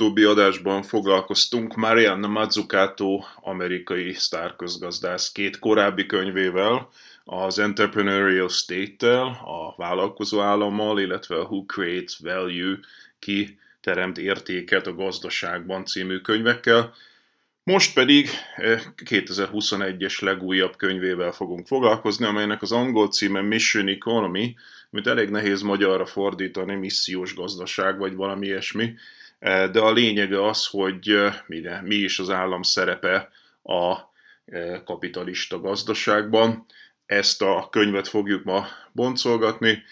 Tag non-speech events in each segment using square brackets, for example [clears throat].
Utóbbi adásban foglalkoztunk Marianna Mazzucato, amerikai sztárközgazdász két korábbi könyvével, az Entrepreneurial State-tel, a vállalkozó állammal, illetve a Who Creates Value, ki teremt értéket a gazdaságban című könyvekkel. Most pedig 2021-es legújabb könyvével fogunk foglalkozni, amelynek az angol címe Mission Economy, amit elég nehéz magyarra fordítani, missziós gazdaság vagy valami ilyesmi, de a lényege az, hogy mi is az állam szerepe a kapitalista gazdaságban. Ezt a könyvet fogjuk ma boncolgatni.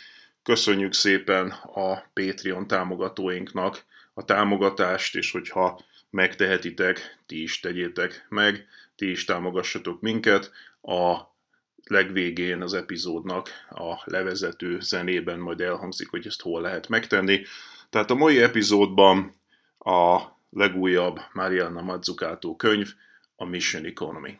Köszönjük szépen a Patreon támogatóinknak a támogatást, és hogyha megtehetitek, ti is tegyétek meg, ti is támogassatok minket. A legvégén az epizódnak a levezető zenében majd elhangzik, hogy ezt hol lehet megtenni. Tehát a mai epizódban a legújabb Mariana Mazzucato könyv, a Mission Economy.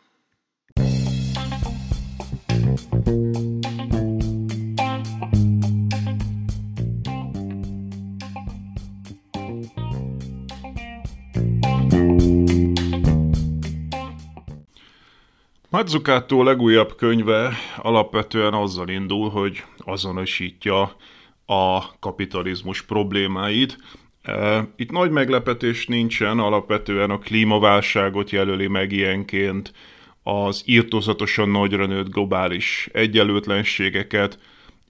Mazzucato legújabb könyve alapvetően azzal indul, hogy azonosítja a kapitalizmus problémáit. Itt nagy meglepetés nincsen, alapvetően a klímaválságot jelöli meg ilyenként, az írtózatosan nagyra nőtt globális egyenlőtlenségeket,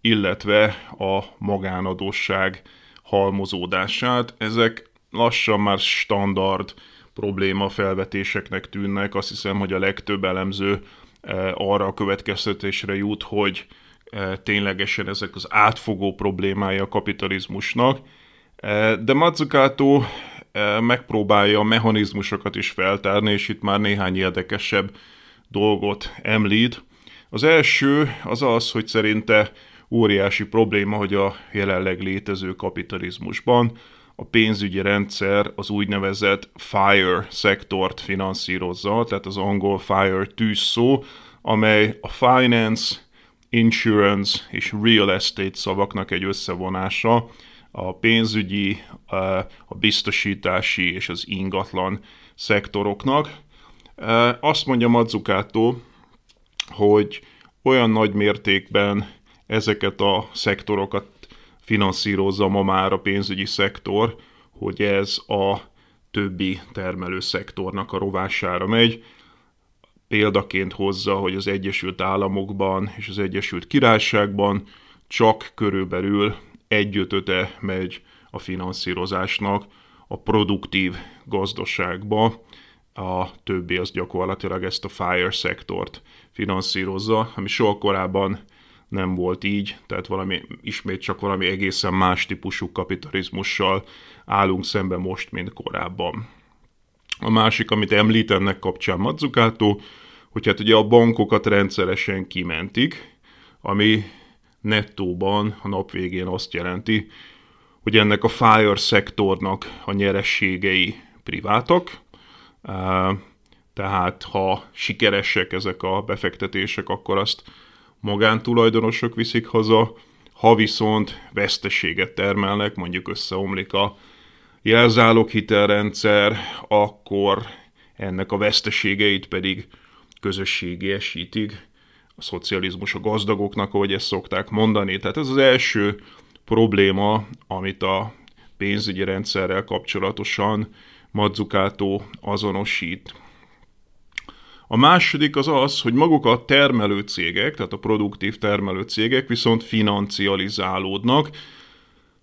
illetve a magánadósság halmozódását. Ezek lassan már standard probléma felvetéseknek tűnnek. Azt hiszem, hogy a legtöbb elemző arra a következtetésre jut, hogy ténylegesen ezek az átfogó problémája a kapitalizmusnak. De Mazzucato megpróbálja a mechanizmusokat is feltárni, és itt már néhány érdekesebb dolgot említ. Az első az az, hogy szerinte óriási probléma, hogy a jelenleg létező kapitalizmusban a pénzügyi rendszer az úgynevezett FIRE szektort finanszírozza, tehát az angol FIRE tűz szó, amely a finance, insurance és real estate szavaknak egy összevonása, a pénzügyi, a biztosítási és az ingatlan szektoroknak. Azt mondja Mazzucato, hogy olyan nagy mértékben ezeket a szektorokat finanszírozza ma már a pénzügyi szektor, hogy ez a többi termelő szektornak a rovására megy. Példaként hozza, hogy az Egyesült Államokban és az Egyesült Királyságban csak körülbelül egyötöte megy a finanszírozásnak a produktív gazdaságba, a többi az gyakorlatilag ezt a fire szektort finanszírozza, ami soha korábban nem volt így, tehát valami, ismét csak valami egészen más típusú kapitalizmussal állunk szembe most, mint korábban. A másik, amit említ ennek kapcsán Mazzucato, hogy hát ugye a bankokat rendszeresen kimentik, ami nettóban a nap végén azt jelenti, hogy ennek a fire szektornak a nyerességei privátak, tehát ha sikeresek ezek a befektetések, akkor azt magántulajdonosok viszik haza, ha viszont veszteséget termelnek, mondjuk összeomlik a jelzálog hitelrendszer, akkor ennek a veszteségeit pedig közösségiesítik a szocializmus a gazdagoknak, ahogy ezt szokták mondani. Tehát ez az első probléma, amit a pénzügyi rendszerrel kapcsolatosan Mazzucato azonosít. A második az az, hogy maguk a termelő cégek, tehát a produktív termelő cégek viszont financializálódnak,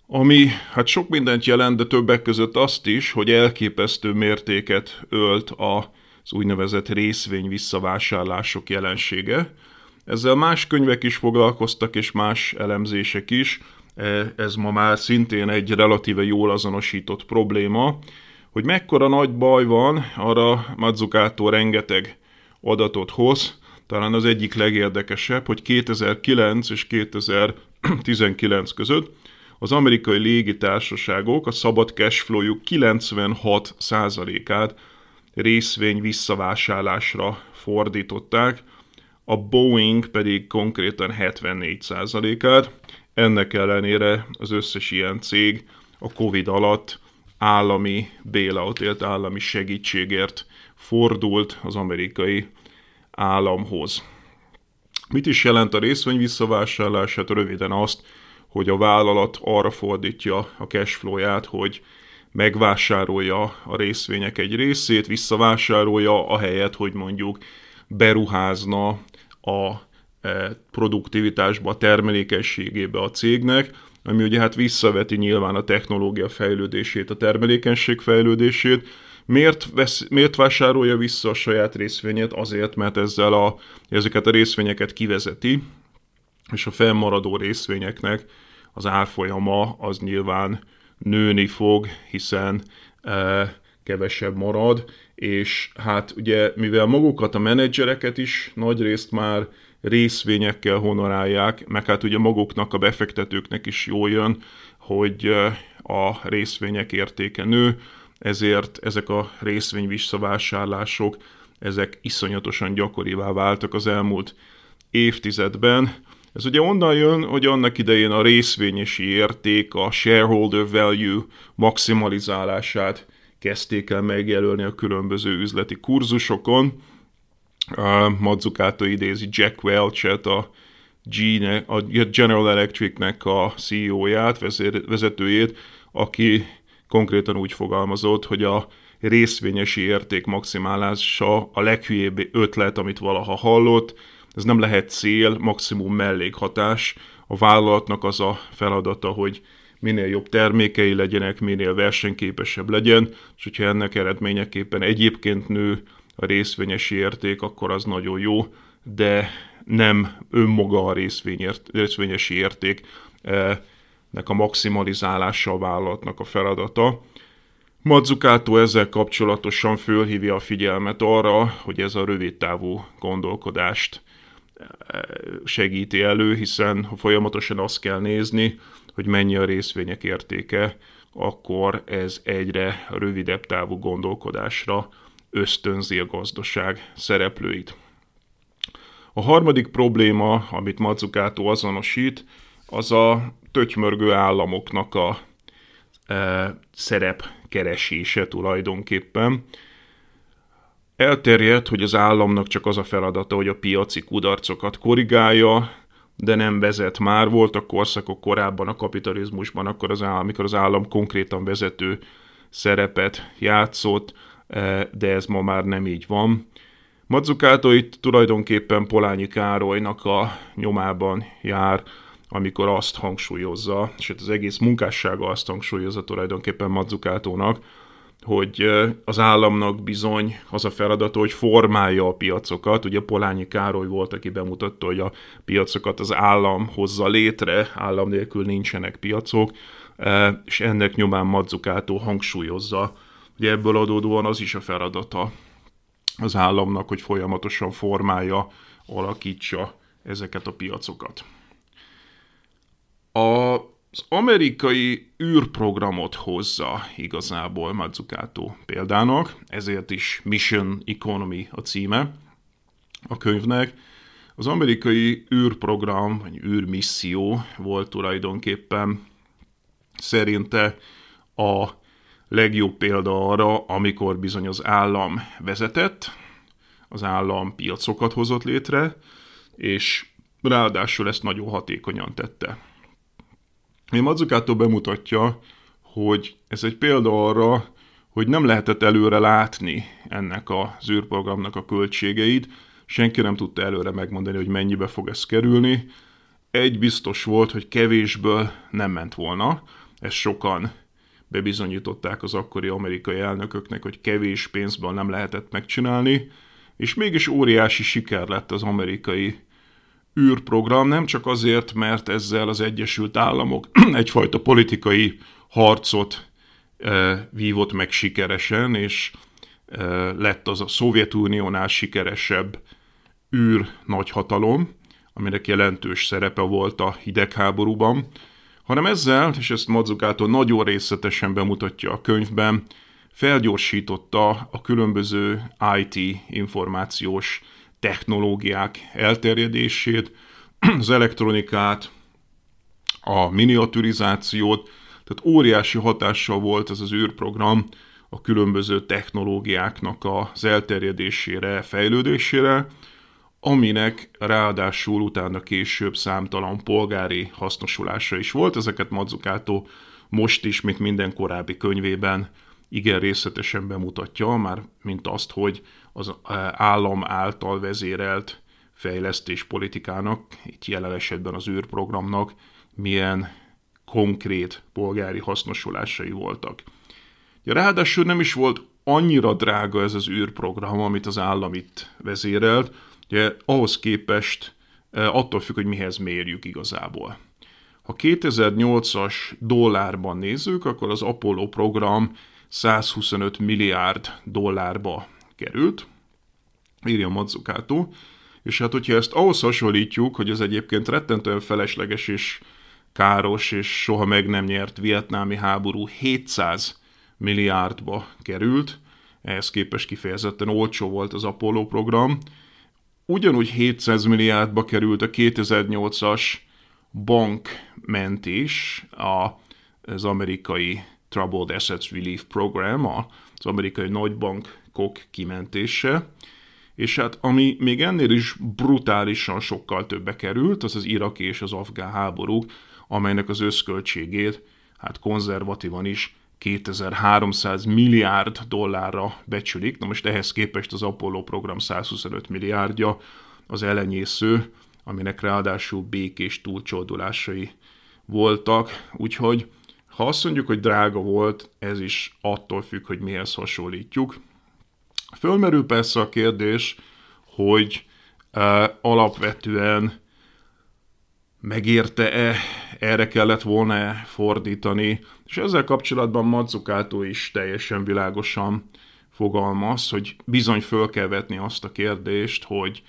ami hát sok mindent jelent, de többek között azt is, hogy elképesztő mértéket ölt az úgynevezett részvény visszavásárlások jelensége. Ezzel más könyvek is foglalkoztak, és más elemzések is. E, ez ma már szintén egy relatíve jól azonosított probléma, hogy mekkora nagy baj van, arra Mazzucato rengeteg adatot hoz. Talán az egyik legérdekesebb, hogy 2009 és 2019 között az amerikai légitársaságok a szabad cashflow 96%-át részvény visszavásárlásra fordították, a Boeing pedig konkrétan 74%-át. Ennek ellenére az összes ilyen cég a Covid alatt állami bailoutért, állami segítségért fordult az amerikai államhoz. Mit is jelent a részvény visszavásárlás? Röviden azt, hogy a vállalat arra fordítja a cashflow-ját, hogy megvásárolja a részvények egy részét, visszavásárolja, a helyet, hogy mondjuk beruházna a e, produktivitásba, a termelékenységébe a cégnek, ami ugye hát visszaveti nyilván a technológia fejlődését, a termelékenység fejlődését. Miért, vesz, miért vásárolja vissza a saját részvényét? Azért, mert ezzel a, ezeket a részvényeket kivezeti, és a fennmaradó részvényeknek az árfolyama az nyilván nőni fog, hiszen e, kevesebb marad, és hát ugye mivel magukat a menedzsereket is nagy részt már részvényekkel honorálják, meg hát ugye maguknak a befektetőknek is jól jön, hogy e, a részvények értéke nő, ezért ezek a részvény visszavásárlások, ezek iszonyatosan gyakorivá váltak az elmúlt évtizedben, ez ugye onnan jön, hogy annak idején a részvényesi érték, a shareholder value maximalizálását kezdték el megjelölni a különböző üzleti kurzusokon. Mazzucato idézi Jack Welch-et, a, G- a General Electric-nek a CEO-ját, vezetőjét, aki konkrétan úgy fogalmazott, hogy a részvényesi érték maximálása a leghülyébb ötlet, amit valaha hallott, ez nem lehet cél, maximum mellékhatás. A vállalatnak az a feladata, hogy minél jobb termékei legyenek, minél versenyképesebb legyen, és hogyha ennek eredményeképpen egyébként nő a részvényesi érték, akkor az nagyon jó, de nem önmaga a részvényesi érték nek a maximalizálása a vállalatnak a feladata. Mazzucato ezzel kapcsolatosan fölhívja a figyelmet arra, hogy ez a rövidtávú gondolkodást segíti elő, hiszen ha folyamatosan azt kell nézni, hogy mennyi a részvények értéke, akkor ez egyre rövidebb távú gondolkodásra ösztönzi a gazdaság szereplőit. A harmadik probléma, amit Mazzucato azonosít, az a tötymörgő államoknak a e, szerep keresése tulajdonképpen. Elterjedt, hogy az államnak csak az a feladata, hogy a piaci kudarcokat korrigálja, de nem vezet már. Voltak korszakok korábban a kapitalizmusban, akkor az állam, amikor az állam konkrétan vezető szerepet játszott, eh, de ez ma már nem így van. Mazzucato itt tulajdonképpen Polányi Károlynak a nyomában jár, amikor azt hangsúlyozza, és az egész munkássága azt hangsúlyozza tulajdonképpen Mazzucatónak, hogy az államnak bizony az a feladata, hogy formálja a piacokat. Ugye Polányi Károly volt, aki bemutatta, hogy a piacokat az állam hozza létre, állam nélkül nincsenek piacok, és ennek nyomán Mazzucato hangsúlyozza, hogy ebből adódóan az is a feladata az államnak, hogy folyamatosan formálja, alakítsa ezeket a piacokat. A az amerikai űrprogramot hozza igazából Mazzucato példának, ezért is Mission Economy a címe a könyvnek. Az amerikai űrprogram, vagy űrmisszió volt tulajdonképpen szerinte a legjobb példa arra, amikor bizony az állam vezetett, az állam piacokat hozott létre, és ráadásul ezt nagyon hatékonyan tette. Mazzucato bemutatja, hogy ez egy példa arra, hogy nem lehetett előre látni ennek az űrprogramnak a költségeit, senki nem tudta előre megmondani, hogy mennyibe fog ez kerülni. Egy biztos volt, hogy kevésből nem ment volna, ezt sokan bebizonyították az akkori amerikai elnököknek, hogy kevés pénzből nem lehetett megcsinálni, és mégis óriási siker lett az amerikai űrprogram, nem csak azért, mert ezzel az Egyesült Államok [clears throat] egyfajta politikai harcot e, vívott meg sikeresen, és e, lett az a Szovjetuniónál sikeresebb űr nagyhatalom, aminek jelentős szerepe volt a hidegháborúban, hanem ezzel, és ezt Mazzucato nagyon részletesen bemutatja a könyvben, felgyorsította a különböző IT információs technológiák elterjedését, [clears throat] az elektronikát, a miniaturizációt, tehát óriási hatással volt ez az űrprogram a különböző technológiáknak az elterjedésére, fejlődésére, aminek ráadásul utána később számtalan polgári hasznosulása is volt. Ezeket Mazzucato most is, mint minden korábbi könyvében igen részletesen bemutatja, már mint azt, hogy az állam által vezérelt fejlesztés politikának, itt jelen esetben az űrprogramnak milyen konkrét polgári hasznosulásai voltak. Ja, ráadásul nem is volt annyira drága ez az űrprogram, amit az állam itt vezérelt, ugye ahhoz képest attól függ, hogy mihez mérjük igazából. Ha 2008-as dollárban nézzük, akkor az Apollo program 125 milliárd dollárba került, írja Mazzucato, és hát hogyha ezt ahhoz hasonlítjuk, hogy ez egyébként rettentően felesleges és káros és soha meg nem nyert vietnámi háború 700 milliárdba került, ehhez képest kifejezetten olcsó volt az Apollo program, ugyanúgy 700 milliárdba került a 2008-as bankmentés, az amerikai Troubled Assets Relief Program, az amerikai nagybankok kimentése, és hát ami még ennél is brutálisan sokkal többe került, az az iraki és az afgán háborúk, amelynek az összköltségét hát konzervatívan is 2300 milliárd dollárra becsülik. Na most ehhez képest az Apollo program 125 milliárdja az elenyésző, aminek ráadásul békés túlcsordulásai voltak. Úgyhogy ha azt mondjuk, hogy drága volt, ez is attól függ, hogy mihez hasonlítjuk. Fölmerül persze a kérdés, hogy uh, alapvetően megérte-e, erre kellett volna fordítani, és ezzel kapcsolatban Mazzucato is teljesen világosan fogalmaz, hogy bizony föl kell vetni azt a kérdést, hogy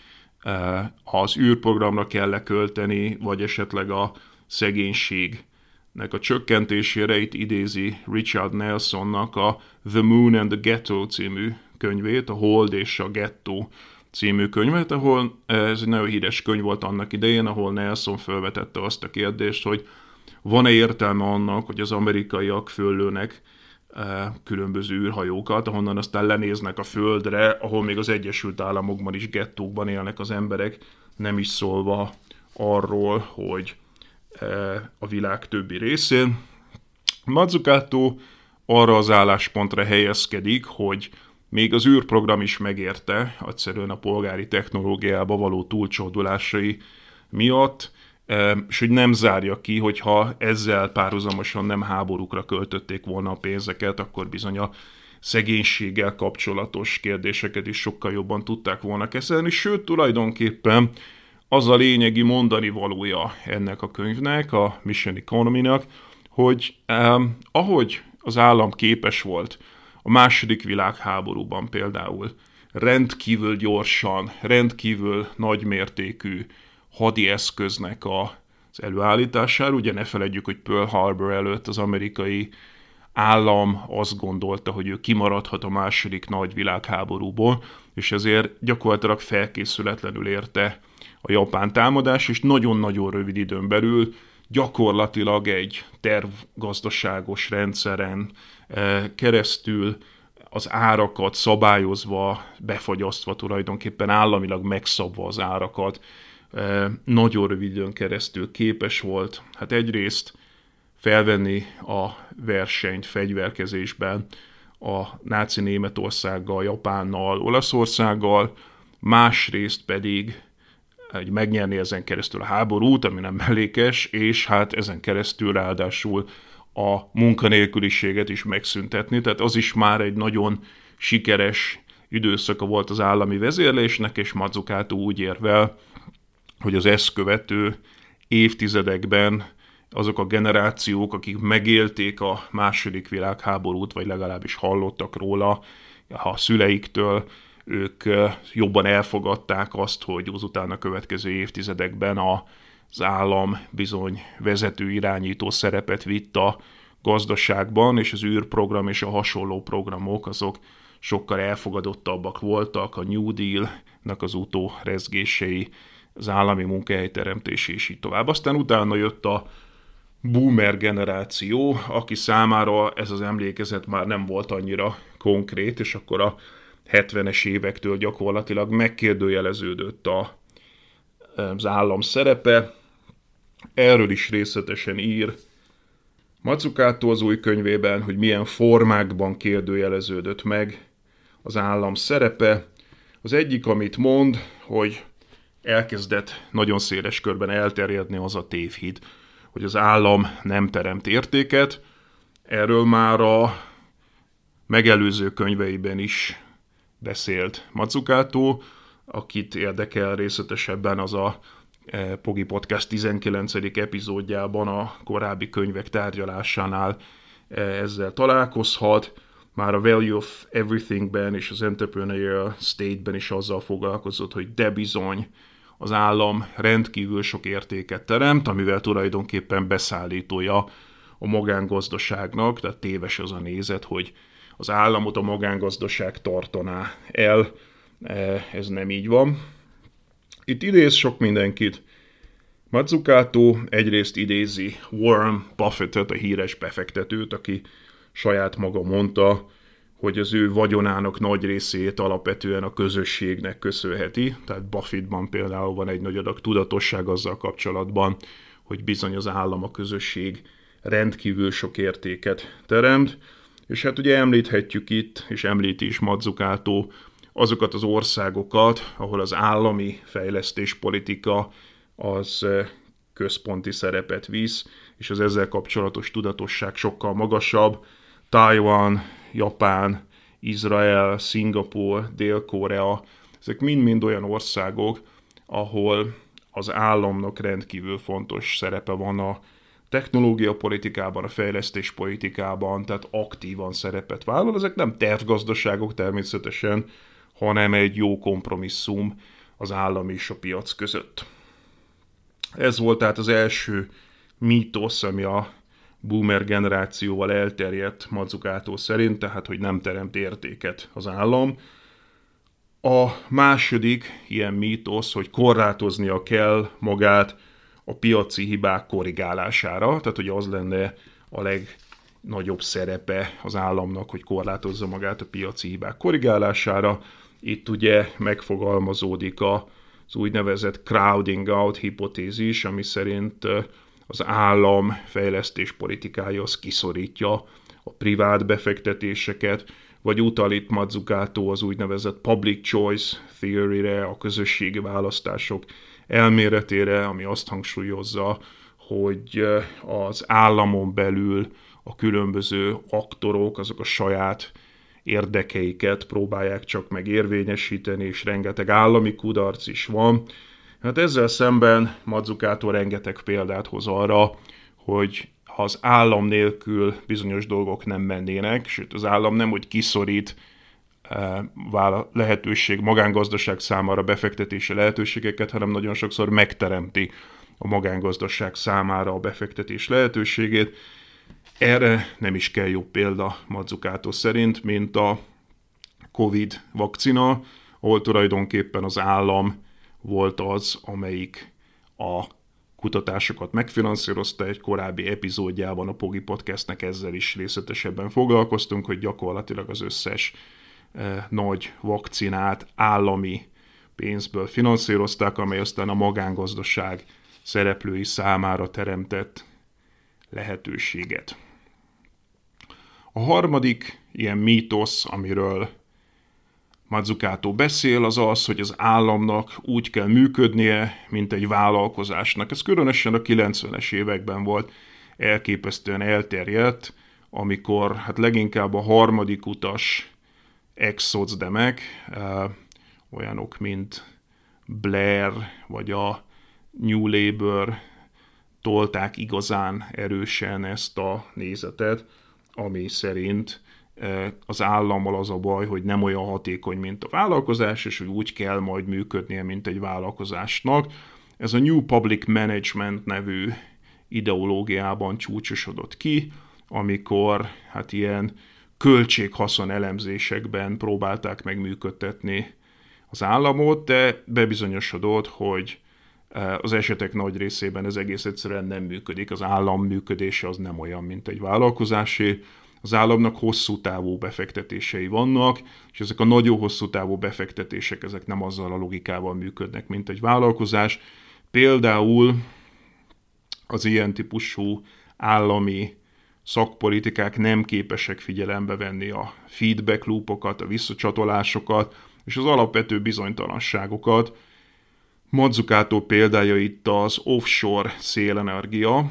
ha az űrprogramra kell lekölteni, vagy esetleg a szegénységnek a csökkentésére, itt idézi Richard Nelsonnak a The Moon and the Ghetto című könyvét, a Hold és a Ghetto című könyvet, ahol ez egy nagyon híres könyv volt annak idején, ahol Nelson felvetette azt a kérdést, hogy van-e értelme annak, hogy az amerikaiak föllőnek e, különböző űrhajókat, ahonnan aztán lenéznek a földre, ahol még az Egyesült Államokban is gettókban élnek az emberek, nem is szólva arról, hogy e, a világ többi részén. Mazzucato arra az álláspontra helyezkedik, hogy még az űrprogram is megérte, egyszerűen a polgári technológiába való túlcsordulásai miatt, és hogy nem zárja ki, hogyha ezzel párhuzamosan nem háborúkra költötték volna a pénzeket, akkor bizony a szegénységgel kapcsolatos kérdéseket is sokkal jobban tudták volna kezelni, sőt tulajdonképpen az a lényegi mondani valója ennek a könyvnek, a Mission Economy-nak, hogy eh, ahogy az állam képes volt a második világháborúban például rendkívül gyorsan, rendkívül nagymértékű hadi eszköznek az előállítására. Ugye ne feledjük, hogy Pearl Harbor előtt az amerikai állam azt gondolta, hogy ő kimaradhat a második nagy világháborúból, és ezért gyakorlatilag felkészületlenül érte a japán támadás, és nagyon-nagyon rövid időn belül gyakorlatilag egy tervgazdaságos rendszeren keresztül az árakat szabályozva, befagyasztva tulajdonképpen államilag megszabva az árakat, nagyon rövid időn keresztül képes volt, hát egyrészt felvenni a versenyt fegyverkezésben a náci Németországgal, Japánnal, Olaszországgal, másrészt pedig egy megnyerni ezen keresztül a háborút, ami nem mellékes, és hát ezen keresztül ráadásul a munkanélküliséget is megszüntetni, tehát az is már egy nagyon sikeres időszaka volt az állami vezérlésnek, és Mazzucato úgy érvel, hogy az ezt követő évtizedekben azok a generációk, akik megélték a második világháborút, vagy legalábbis hallottak róla a szüleiktől, ők jobban elfogadták azt, hogy az utána következő évtizedekben az állam bizony vezető irányító szerepet vitt a gazdaságban, és az űrprogram és a hasonló programok azok sokkal elfogadottabbak voltak, a New Deal-nak az rezgései, az állami munkahelyteremtés és így tovább. Aztán utána jött a boomer generáció, aki számára ez az emlékezet már nem volt annyira konkrét, és akkor a 70-es évektől gyakorlatilag megkérdőjeleződött a, az állam szerepe. Erről is részletesen ír Macukától az új könyvében, hogy milyen formákban kérdőjeleződött meg az állam szerepe. Az egyik, amit mond, hogy elkezdett nagyon széles körben elterjedni az a tévhit, hogy az állam nem teremt értéket. Erről már a megelőző könyveiben is beszélt Mazzucato, akit érdekel részletesebben az a Pogi Podcast 19. epizódjában a korábbi könyvek tárgyalásánál e, ezzel találkozhat. Már a Value of Everything-ben és az Entrepreneurial State-ben is azzal foglalkozott, hogy de bizony az állam rendkívül sok értéket teremt, amivel tulajdonképpen beszállítója a magángazdaságnak, tehát téves az a nézet, hogy az államot a magángazdaság tartaná el. E, ez nem így van. Itt idéz sok mindenkit. Mazzucato egyrészt idézi Warren Buffettet, a híres befektetőt, aki saját maga mondta, hogy az ő vagyonának nagy részét alapvetően a közösségnek köszönheti. Tehát Buffettban például van egy nagy adag tudatosság azzal kapcsolatban, hogy bizony az állam a közösség rendkívül sok értéket teremt. És hát ugye említhetjük itt, és említi is Madzukátó azokat az országokat, ahol az állami fejlesztéspolitika az központi szerepet visz, és az ezzel kapcsolatos tudatosság sokkal magasabb. Taiwan, Japán, Izrael, Szingapur, Dél-Korea, ezek mind-mind olyan országok, ahol az államnak rendkívül fontos szerepe van a technológia politikában, a fejlesztés politikában, tehát aktívan szerepet vállal. Ezek nem tervgazdaságok természetesen, hanem egy jó kompromisszum az állam és a piac között. Ez volt tehát az első mítosz, ami a boomer generációval elterjedt Mazzucato szerint, tehát hogy nem teremt értéket az állam. A második ilyen mítosz, hogy korlátoznia kell magát a piaci hibák korrigálására, tehát hogy az lenne a legnagyobb szerepe az államnak, hogy korlátozza magát a piaci hibák korrigálására. Itt ugye megfogalmazódik az úgynevezett crowding out hipotézis, ami szerint az állam fejlesztés politikája az kiszorítja a privát befektetéseket, vagy utal itt Mazzucato az úgynevezett public choice theory-re, a közösségi választások elméletére, ami azt hangsúlyozza, hogy az államon belül a különböző aktorok, azok a saját érdekeiket próbálják csak meg érvényesíteni, és rengeteg állami kudarc is van. Hát ezzel szemben Mazzucato rengeteg példát hoz arra, hogy ha az állam nélkül bizonyos dolgok nem mennének, sőt az állam nem, hogy kiszorít lehetőség, magángazdaság számára befektetési lehetőségeket, hanem nagyon sokszor megteremti a magángazdaság számára a befektetés lehetőségét. Erre nem is kell jobb példa Mazzucato szerint, mint a Covid vakcina, ahol tulajdonképpen az állam volt az, amelyik a kutatásokat megfinanszírozta. Egy korábbi epizódjában a Pogi Podcastnek ezzel is részletesebben foglalkoztunk, hogy gyakorlatilag az összes nagy vakcinát állami pénzből finanszírozták, amely aztán a magángazdaság szereplői számára teremtett lehetőséget. A harmadik ilyen mítosz, amiről Mazzucato beszél, az az, hogy az államnak úgy kell működnie, mint egy vállalkozásnak. Ez különösen a 90-es években volt elképesztően elterjedt, amikor hát leginkább a harmadik utas ex-szocdemek, olyanok, mint Blair vagy a New Labour tolták igazán erősen ezt a nézetet, ami szerint az állammal az a baj, hogy nem olyan hatékony, mint a vállalkozás, és hogy úgy kell majd működnie, mint egy vállalkozásnak. Ez a New Public Management nevű ideológiában csúcsosodott ki, amikor hát ilyen költséghaszon elemzésekben próbálták megműködtetni az államot, de bebizonyosodott, hogy az esetek nagy részében ez egész egyszerűen nem működik. Az állam működése az nem olyan, mint egy vállalkozásé. Az államnak hosszú távú befektetései vannak, és ezek a nagyon hosszú távú befektetések, ezek nem azzal a logikával működnek, mint egy vállalkozás. Például az ilyen típusú állami szakpolitikák nem képesek figyelembe venni a feedback loopokat, a visszacsatolásokat és az alapvető bizonytalanságokat. Mazzucato példája itt az offshore szélenergia,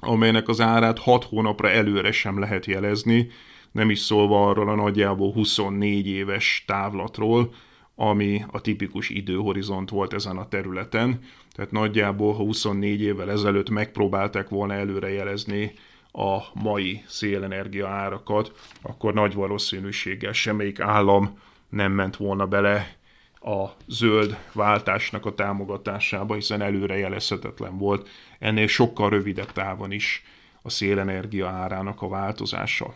amelynek az árát 6 hónapra előre sem lehet jelezni, nem is szólva arról a nagyjából 24 éves távlatról, ami a tipikus időhorizont volt ezen a területen. Tehát nagyjából, ha 24 évvel ezelőtt megpróbálták volna előrejelezni a mai szélenergia árakat, akkor nagy valószínűséggel semmelyik állam nem ment volna bele a zöld váltásnak a támogatásába, hiszen előrejelezhetetlen volt. Ennél sokkal rövidebb távon is a szélenergia árának a változása.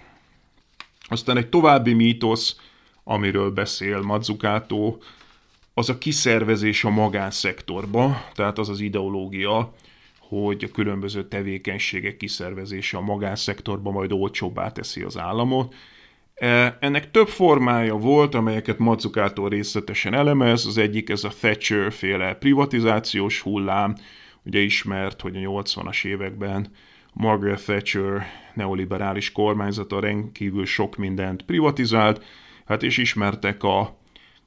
Aztán egy további mítosz, amiről beszél Mazzucato, az a kiszervezés a magánszektorba, tehát az az ideológia, hogy a különböző tevékenységek kiszervezése a magánszektorba majd olcsóbbá teszi az államot. E, ennek több formája volt, amelyeket Mazzucato részletesen elemez. Az egyik ez a Thatcher féle privatizációs hullám, ugye ismert, hogy a 80-as években Margaret Thatcher neoliberális kormányzata rendkívül sok mindent privatizált, hát és ismertek a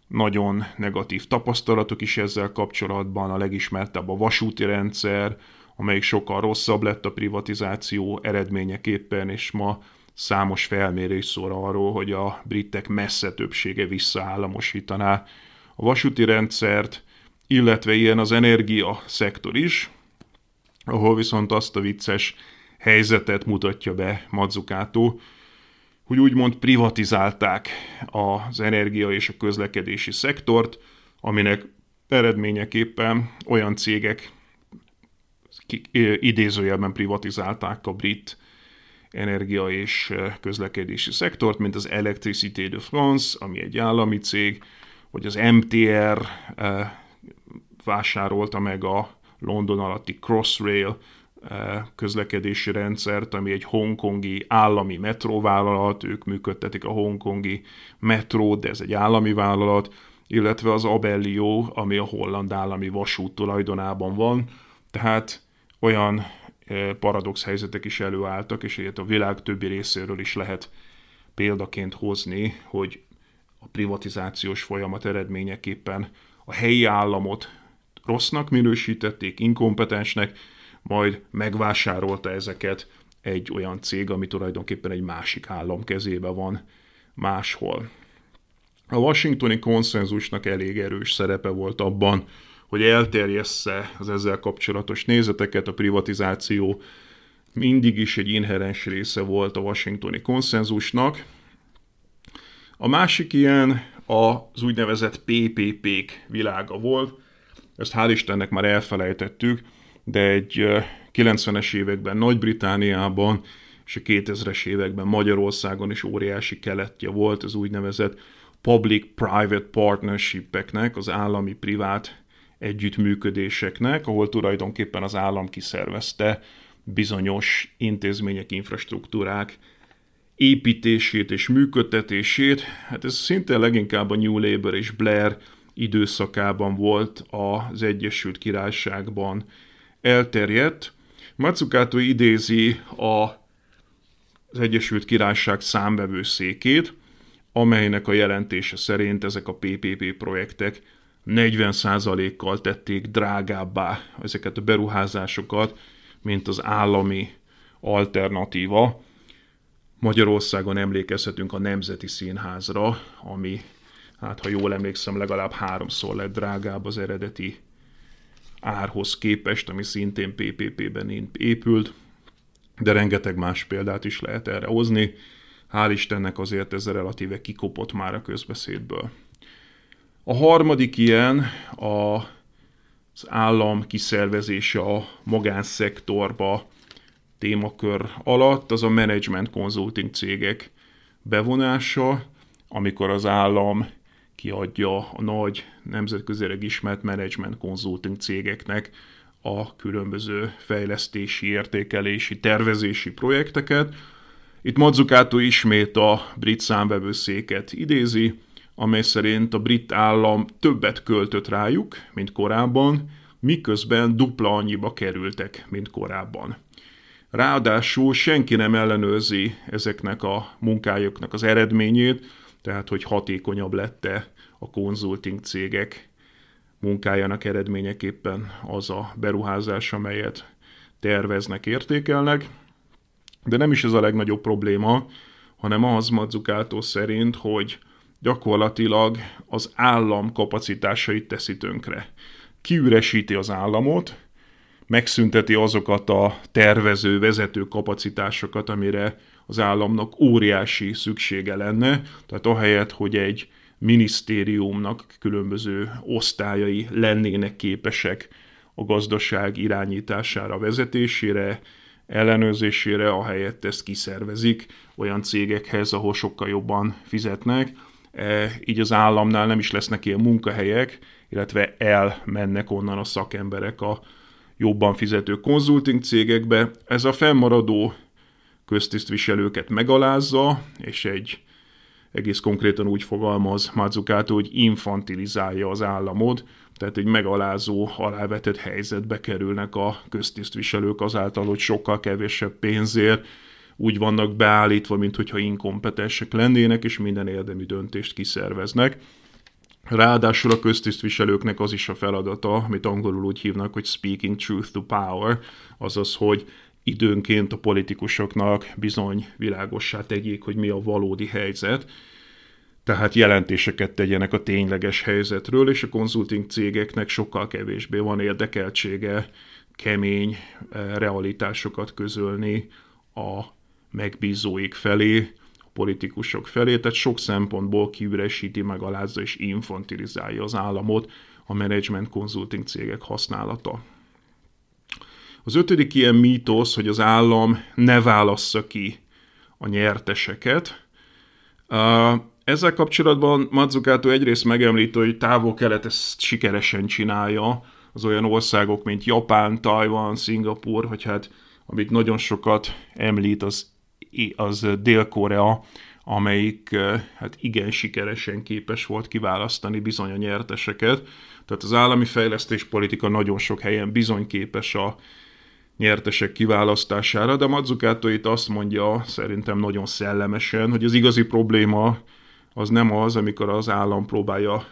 nagyon negatív tapasztalatok is ezzel kapcsolatban, a legismertebb a vasúti rendszer, amelyik sokkal rosszabb lett a privatizáció eredményeképpen, és ma számos felmérés szól arról, hogy a britek messze többsége visszaállamosítaná a vasúti rendszert, illetve ilyen az energia szektor is, ahol viszont azt a vicces helyzetet mutatja be Mazzucato, hogy úgymond privatizálták az energia és a közlekedési szektort, aminek eredményeképpen olyan cégek idézőjelben privatizálták a brit energia és közlekedési szektort, mint az Electricité de France, ami egy állami cég, vagy az MTR vásárolta meg a London alatti Crossrail közlekedési rendszert, ami egy hongkongi állami metróvállalat, ők működtetik a hongkongi metrót, de ez egy állami vállalat, illetve az Abellio, ami a holland állami vasút tulajdonában van. Tehát olyan paradox helyzetek is előálltak, és ilyet a világ többi részéről is lehet példaként hozni, hogy a privatizációs folyamat eredményeképpen a helyi államot rossznak minősítették, inkompetensnek, majd megvásárolta ezeket egy olyan cég, ami tulajdonképpen egy másik állam kezébe van máshol. A washingtoni konszenzusnak elég erős szerepe volt abban, hogy elterjessze az ezzel kapcsolatos nézeteket, a privatizáció mindig is egy inherens része volt a washingtoni konszenzusnak. A másik ilyen az úgynevezett PPP-k világa volt, ezt hál' Istennek már elfelejtettük, de egy 90-es években Nagy-Britániában és a 2000-es években Magyarországon is óriási keletje volt az úgynevezett public-private partnership-eknek, az állami-privát együttműködéseknek, ahol tulajdonképpen az állam kiszervezte bizonyos intézmények, infrastruktúrák építését és működtetését. Hát ez szinte leginkább a New Labour és Blair időszakában volt az Egyesült Királyságban elterjedt. Matsukato idézi a az Egyesült Királyság számvevőszékét, amelynek a jelentése szerint ezek a PPP projektek 40%-kal tették drágábbá ezeket a beruházásokat, mint az állami alternatíva. Magyarországon emlékezhetünk a Nemzeti Színházra, ami, hát ha jól emlékszem, legalább háromszor lett drágább az eredeti árhoz képest, ami szintén PPP-ben épült, de rengeteg más példát is lehet erre hozni. Hál' Istennek azért ez relatíve kikopott már a közbeszédből. A harmadik ilyen a, az állam kiszervezése a magánszektorba témakör alatt, az a management consulting cégek bevonása, amikor az állam kiadja a nagy nemzetközileg ismert management consulting cégeknek a különböző fejlesztési, értékelési, tervezési projekteket. Itt Mazzucato ismét a brit számvevőszéket idézi, amely szerint a brit állam többet költött rájuk, mint korábban, miközben dupla annyiba kerültek, mint korábban. Ráadásul senki nem ellenőrzi ezeknek a munkájuknak az eredményét, tehát hogy hatékonyabb lette a konzulting cégek munkájának eredményeképpen az a beruházás, amelyet terveznek, értékelnek. De nem is ez a legnagyobb probléma, hanem az Mazzucato szerint, hogy gyakorlatilag az állam kapacitásait teszi tönkre. Kiüresíti az államot, megszünteti azokat a tervező, vezető kapacitásokat, amire az államnak óriási szüksége lenne. Tehát ahelyett, hogy egy minisztériumnak különböző osztályai lennének képesek a gazdaság irányítására, vezetésére, ellenőrzésére, ahelyett ezt kiszervezik olyan cégekhez, ahol sokkal jobban fizetnek. E, így az államnál nem is lesznek ilyen munkahelyek, illetve elmennek onnan a szakemberek a jobban fizető konzulting cégekbe. Ez a fennmaradó köztisztviselőket megalázza, és egy egész konkrétan úgy fogalmaz Mazzucato, hogy infantilizálja az államot, tehát egy megalázó, alávetett helyzetbe kerülnek a köztisztviselők azáltal, hogy sokkal kevesebb pénzért úgy vannak beállítva, mint hogyha inkompetensek lennének, és minden érdemi döntést kiszerveznek. Ráadásul a köztisztviselőknek az is a feladata, amit angolul úgy hívnak, hogy speaking truth to power, azaz, hogy időnként a politikusoknak bizony világossá tegyék, hogy mi a valódi helyzet, tehát jelentéseket tegyenek a tényleges helyzetről, és a konzulting cégeknek sokkal kevésbé van érdekeltsége kemény eh, realitásokat közölni a megbízóik felé, politikusok felé, tehát sok szempontból kiüresíti, megalázza és infantilizálja az államot a management konzulting cégek használata. Az ötödik ilyen mítosz, hogy az állam ne válassza ki a nyerteseket. Ezzel kapcsolatban Mazzucato egyrészt megemlíti, hogy távol-kelet ezt sikeresen csinálja, az olyan országok, mint Japán, Tajvan, Szingapur, vagy hát amit nagyon sokat említ, az, az Dél-Korea, amelyik hát igen sikeresen képes volt kiválasztani bizony a nyerteseket. Tehát az állami fejlesztés politika nagyon sok helyen bizony képes a nyertesek kiválasztására, de Mazzucato itt azt mondja, szerintem nagyon szellemesen, hogy az igazi probléma az nem az, amikor az állam próbálja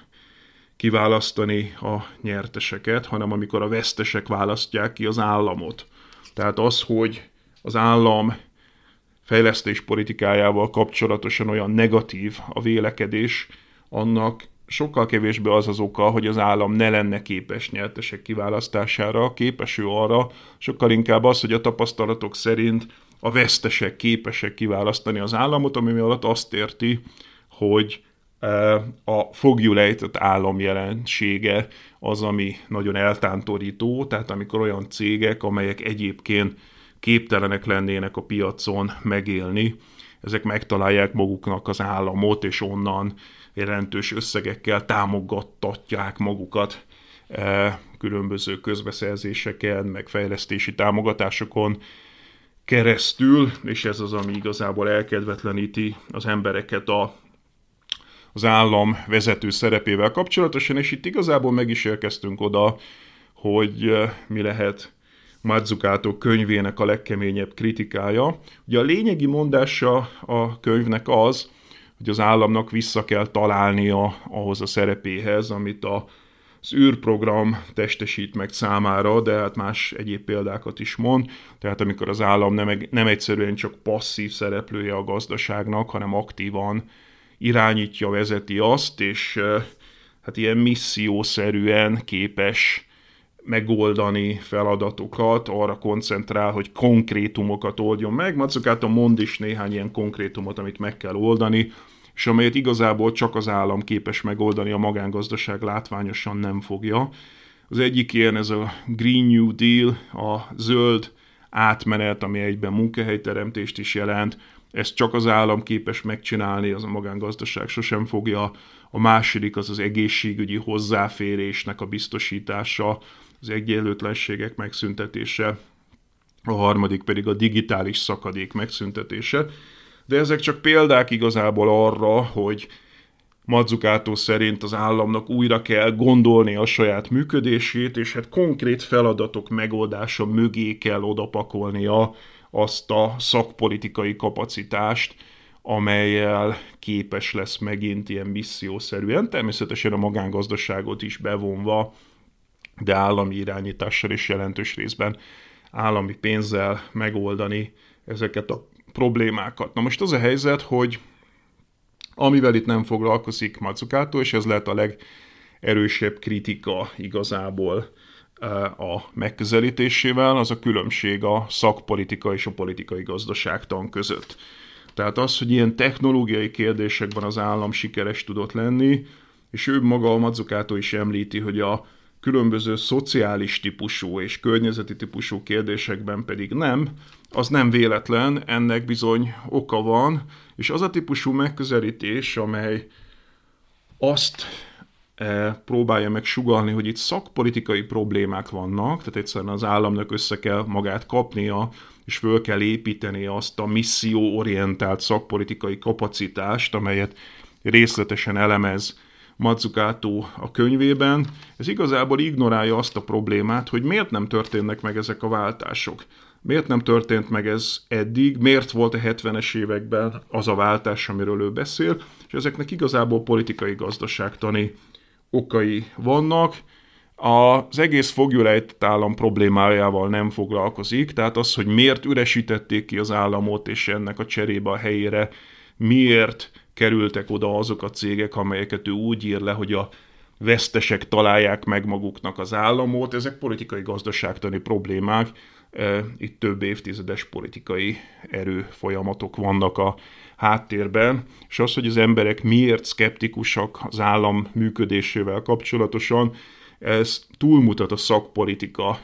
kiválasztani a nyerteseket, hanem amikor a vesztesek választják ki az államot. Tehát az, hogy az állam fejlesztés politikájával kapcsolatosan olyan negatív a vélekedés, annak sokkal kevésbé az az oka, hogy az állam ne lenne képes nyertesek kiválasztására, képes ő arra, sokkal inkább az, hogy a tapasztalatok szerint a vesztesek képesek kiválasztani az államot, ami alatt azt érti, hogy e, a fogjulejtett állam jelensége az, ami nagyon eltántorító, tehát amikor olyan cégek, amelyek egyébként képtelenek lennének a piacon megélni, ezek megtalálják maguknak az államot, és onnan jelentős összegekkel támogattatják magukat e, különböző közbeszerzéseken, meg fejlesztési támogatásokon keresztül, és ez az, ami igazából elkedvetleníti az embereket a, az állam vezető szerepével kapcsolatosan, és itt igazából meg is érkeztünk oda, hogy e, mi lehet Mazzucato könyvének a legkeményebb kritikája. Ugye a lényegi mondása a könyvnek az, hogy az államnak vissza kell találnia ahhoz a szerepéhez, amit a az űrprogram testesít meg számára, de hát más egyéb példákat is mond. Tehát amikor az állam nem, nem egyszerűen csak passzív szereplője a gazdaságnak, hanem aktívan irányítja, vezeti azt, és hát ilyen missziószerűen képes megoldani feladatokat, arra koncentrál, hogy konkrétumokat oldjon meg. Mazzucato mond is néhány ilyen konkrétumot, amit meg kell oldani, és amelyet igazából csak az állam képes megoldani, a magángazdaság látványosan nem fogja. Az egyik ilyen ez a Green New Deal, a zöld átmenet, ami egyben munkahelyteremtést is jelent, ezt csak az állam képes megcsinálni, az a magángazdaság sosem fogja. A második az az egészségügyi hozzáférésnek a biztosítása, az egyenlőtlenségek megszüntetése, a harmadik pedig a digitális szakadék megszüntetése. De ezek csak példák igazából arra, hogy Mazzucato szerint az államnak újra kell gondolni a saját működését, és hát konkrét feladatok megoldása mögé kell odapakolnia azt a szakpolitikai kapacitást, amelyel képes lesz megint ilyen missziószerűen, természetesen a magángazdaságot is bevonva, de állami irányítással is jelentős részben állami pénzzel megoldani ezeket a problémákat. Na most az a helyzet, hogy amivel itt nem foglalkozik Mazzucato, és ez lehet a legerősebb kritika igazából eh, a megközelítésével, az a különbség a szakpolitika és a politikai gazdaságtan között. Tehát az, hogy ilyen technológiai kérdésekben az állam sikeres tudott lenni, és ő maga a Mazzucato is említi, hogy a különböző szociális típusú és környezeti típusú kérdésekben pedig nem, az nem véletlen, ennek bizony oka van, és az a típusú megközelítés, amely azt e, próbálja meg sugalni, hogy itt szakpolitikai problémák vannak, tehát egyszerűen az államnak össze kell magát kapnia, és föl kell építeni azt a misszióorientált szakpolitikai kapacitást, amelyet részletesen elemez Mazzucato a könyvében, ez igazából ignorálja azt a problémát, hogy miért nem történnek meg ezek a váltások. Miért nem történt meg ez eddig, miért volt a 70-es években az a váltás, amiről ő beszél, és ezeknek igazából politikai gazdaságtani okai vannak. Az egész fogjulejtett állam problémájával nem foglalkozik, tehát az, hogy miért üresítették ki az államot, és ennek a cserébe a helyére miért kerültek oda azok a cégek, amelyeket ő úgy ír le, hogy a vesztesek találják meg maguknak az államot. Ezek politikai gazdaságtani problémák, itt több évtizedes politikai erő folyamatok vannak a háttérben, és az, hogy az emberek miért szkeptikusak az állam működésével kapcsolatosan, ez túlmutat a szakpolitika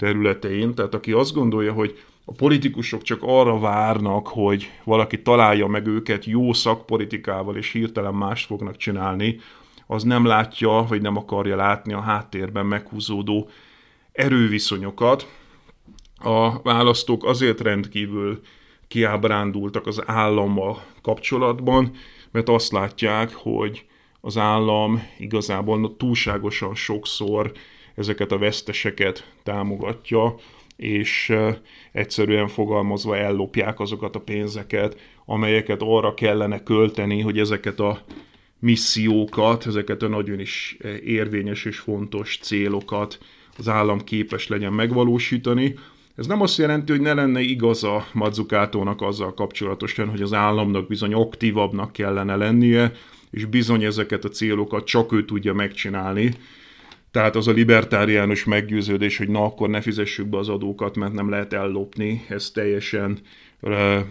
területein, tehát aki azt gondolja, hogy a politikusok csak arra várnak, hogy valaki találja meg őket jó szakpolitikával, és hirtelen mást fognak csinálni, az nem látja, vagy nem akarja látni a háttérben meghúzódó erőviszonyokat. A választók azért rendkívül kiábrándultak az állammal kapcsolatban, mert azt látják, hogy az állam igazából túlságosan sokszor ezeket a veszteseket támogatja, és egyszerűen fogalmazva ellopják azokat a pénzeket, amelyeket arra kellene költeni, hogy ezeket a missziókat, ezeket a nagyon is érvényes és fontos célokat az állam képes legyen megvalósítani. Ez nem azt jelenti, hogy ne lenne igaza Mazzucatónak azzal kapcsolatosan, hogy az államnak bizony aktívabbnak kellene lennie, és bizony ezeket a célokat csak ő tudja megcsinálni, tehát az a libertáriánus meggyőződés, hogy na akkor ne fizessük be az adókat, mert nem lehet ellopni, ez teljesen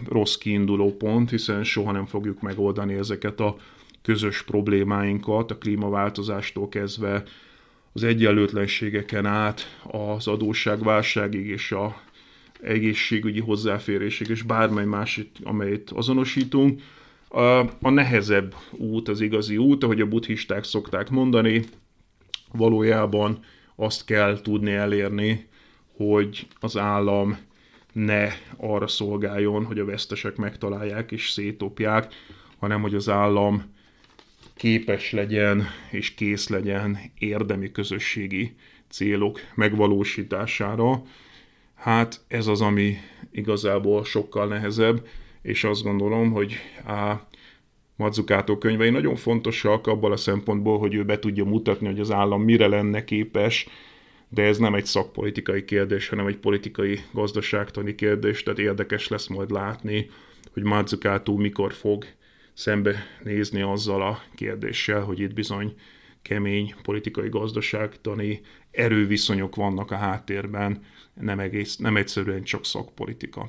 rossz kiinduló pont, hiszen soha nem fogjuk megoldani ezeket a közös problémáinkat, a klímaváltozástól kezdve az egyenlőtlenségeken át, az adósságválságig és a egészségügyi hozzáférésig, és bármely másik, amelyet azonosítunk. A, nehezebb út, az igazi út, ahogy a buddhisták szokták mondani, valójában azt kell tudni elérni, hogy az állam ne arra szolgáljon, hogy a vesztesek megtalálják és szétopják, hanem hogy az állam képes legyen és kész legyen érdemi közösségi célok megvalósítására. Hát ez az, ami igazából sokkal nehezebb, és azt gondolom, hogy a Mazzucato könyvei nagyon fontosak abban a szempontból, hogy ő be tudja mutatni, hogy az állam mire lenne képes, de ez nem egy szakpolitikai kérdés, hanem egy politikai gazdaságtani kérdés, tehát érdekes lesz majd látni, hogy Mazzucato mikor fog szembe nézni azzal a kérdéssel, hogy itt bizony kemény politikai gazdaságtani erőviszonyok vannak a háttérben, nem, egész, nem egyszerűen csak szakpolitika.